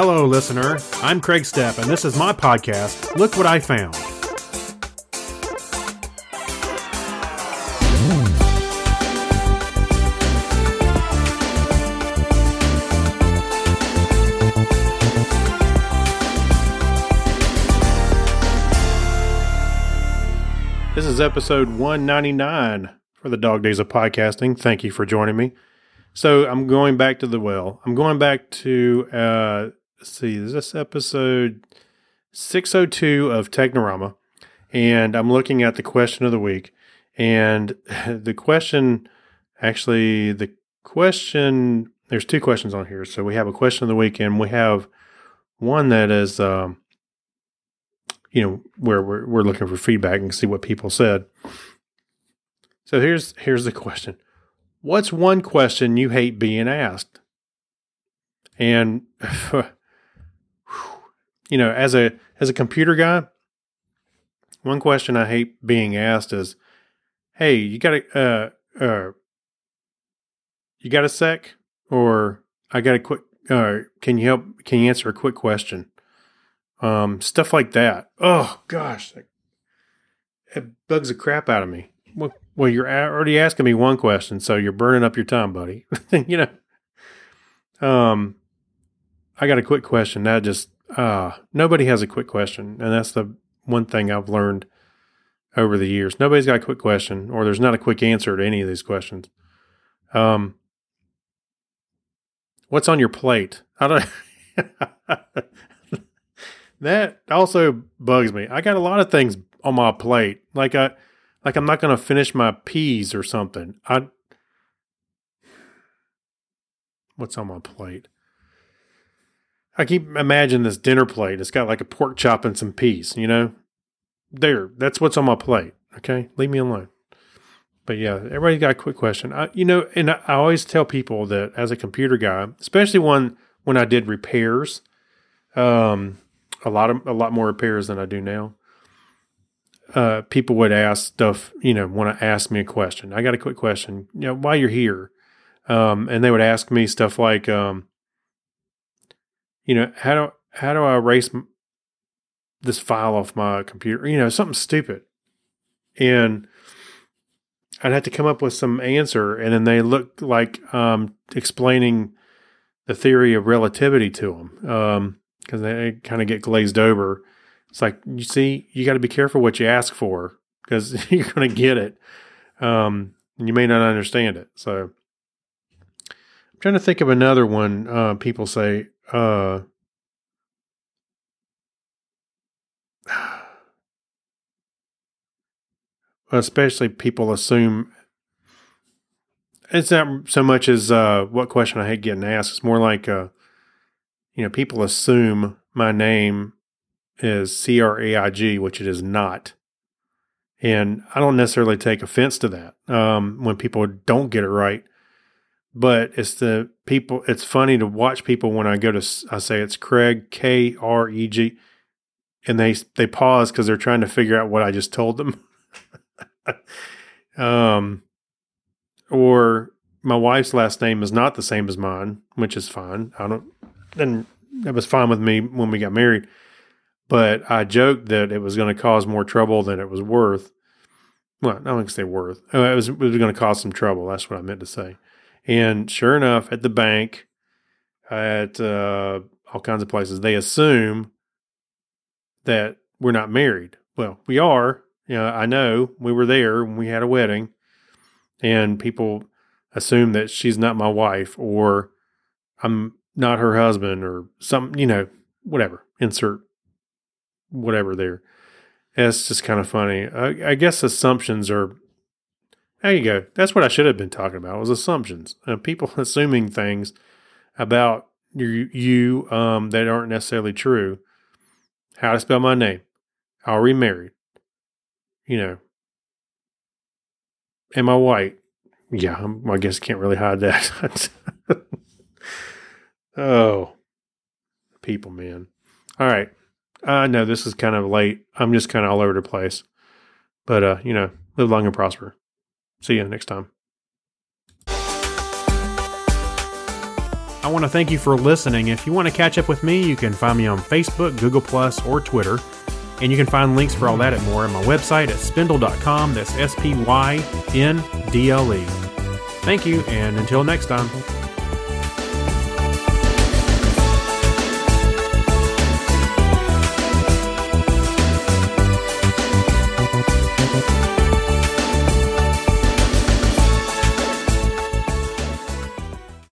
Hello, listener. I'm Kreg Steppe, and this is my podcast, Look What I Found. This is episode 199 for the Dog Days of Podcasting. Thank you for joining me. So I'm going back to the well. I'm going back to uh let's see, is this episode 602 of Technorama, and I'm looking at the question of the week. And the question actually the question there's two questions on here. So we have a question of the week and we have one that is um you know where we're we're looking for feedback and see what people said. So here's here's the question. What's one question you hate being asked? And you know, as a as a computer guy, one question I hate being asked is, "Hey, you got a uh, uh, you got a sec?" Or "I got a quick. Uh, can you help? Can you answer a quick question?" Um, stuff like that. Oh gosh, it bugs the crap out of me. Well, well, you're already asking me one question, so you're burning up your time, buddy. you know. Um, I got a quick question. That just uh nobody has a quick question, and that's the one thing I've learned over the years. Nobody's got a quick question, or there's not a quick answer to any of these questions. Um, what's on your plate? I that also bugs me. I got a lot of things on my plate. Like I like I'm not going to finish my peas or something. I What's on my plate? I keep imagining this dinner plate. It's got like a pork chop and some peas, you know? There, that's what's on my plate. Okay? Leave me alone. But yeah, everybody got a quick question. I, you know, and I, always tell people that as a computer guy, especially when when I did repairs, um, a lot of a lot more repairs than I do now. Uh, people would ask stuff, you know, want to ask me a question. I got a quick question, you know, while you're here, um, and they would ask me stuff like, um, you know, how do how do I erase this file off my computer? You know, something stupid, and I'd have to come up with some answer, and then they look like um, explaining the theory of relativity to them. Um, because they kind of get glazed over. It's like you see, you got to be careful what you ask for because you're going to get it, um, and you may not understand it. So I'm trying to think of another one. Uh, people say, uh, especially people assume it's not so much as uh, what question I hate getting asked. It's more like, uh, you know, people assume my name is C R A I G, which it is not. And I don't necessarily take offense to that um, when people don't get it right. But it's the people, it's funny to watch people when I go to, I say it's Kreg, K R E G, and they, they pause because they're trying to figure out what I just told them. um, or my wife's last name is not the same as mine, which is fine. I don't, and that was fine with me when we got married. But I joked that it was going to cause more trouble than it was worth. Well, I don't to say worth. Uh, it was, it was going to cause some trouble. That's what I meant to say. And sure enough, at the bank, at uh, all kinds of places, they assume that we're not married. Well, we are. You know, I know we were there when we had a wedding, and people assume that she's not my wife or I'm not her husband or some, you know, whatever, insert whatever there. It's just kind of funny. I, I, guess assumptions are, there you go. That's what I should have been talking about was assumptions. Uh, people assuming things about you, you um, that aren't necessarily true. How to spell my name. Are we married? You know. Am I white? Yeah, I'm, I guess can't really hide that. Oh, people, man. All right. I know this is kind of late. I'm just kind of all over the place. But, uh, you know, live long and prosper. See you next time. I want to thank you for listening. If you want to catch up with me, you can find me on Facebook, Google, Plus, or Twitter. And you can find links for all that and more at my website at spyndle.com. That's S P Y N D L E. Thank you, and until next time.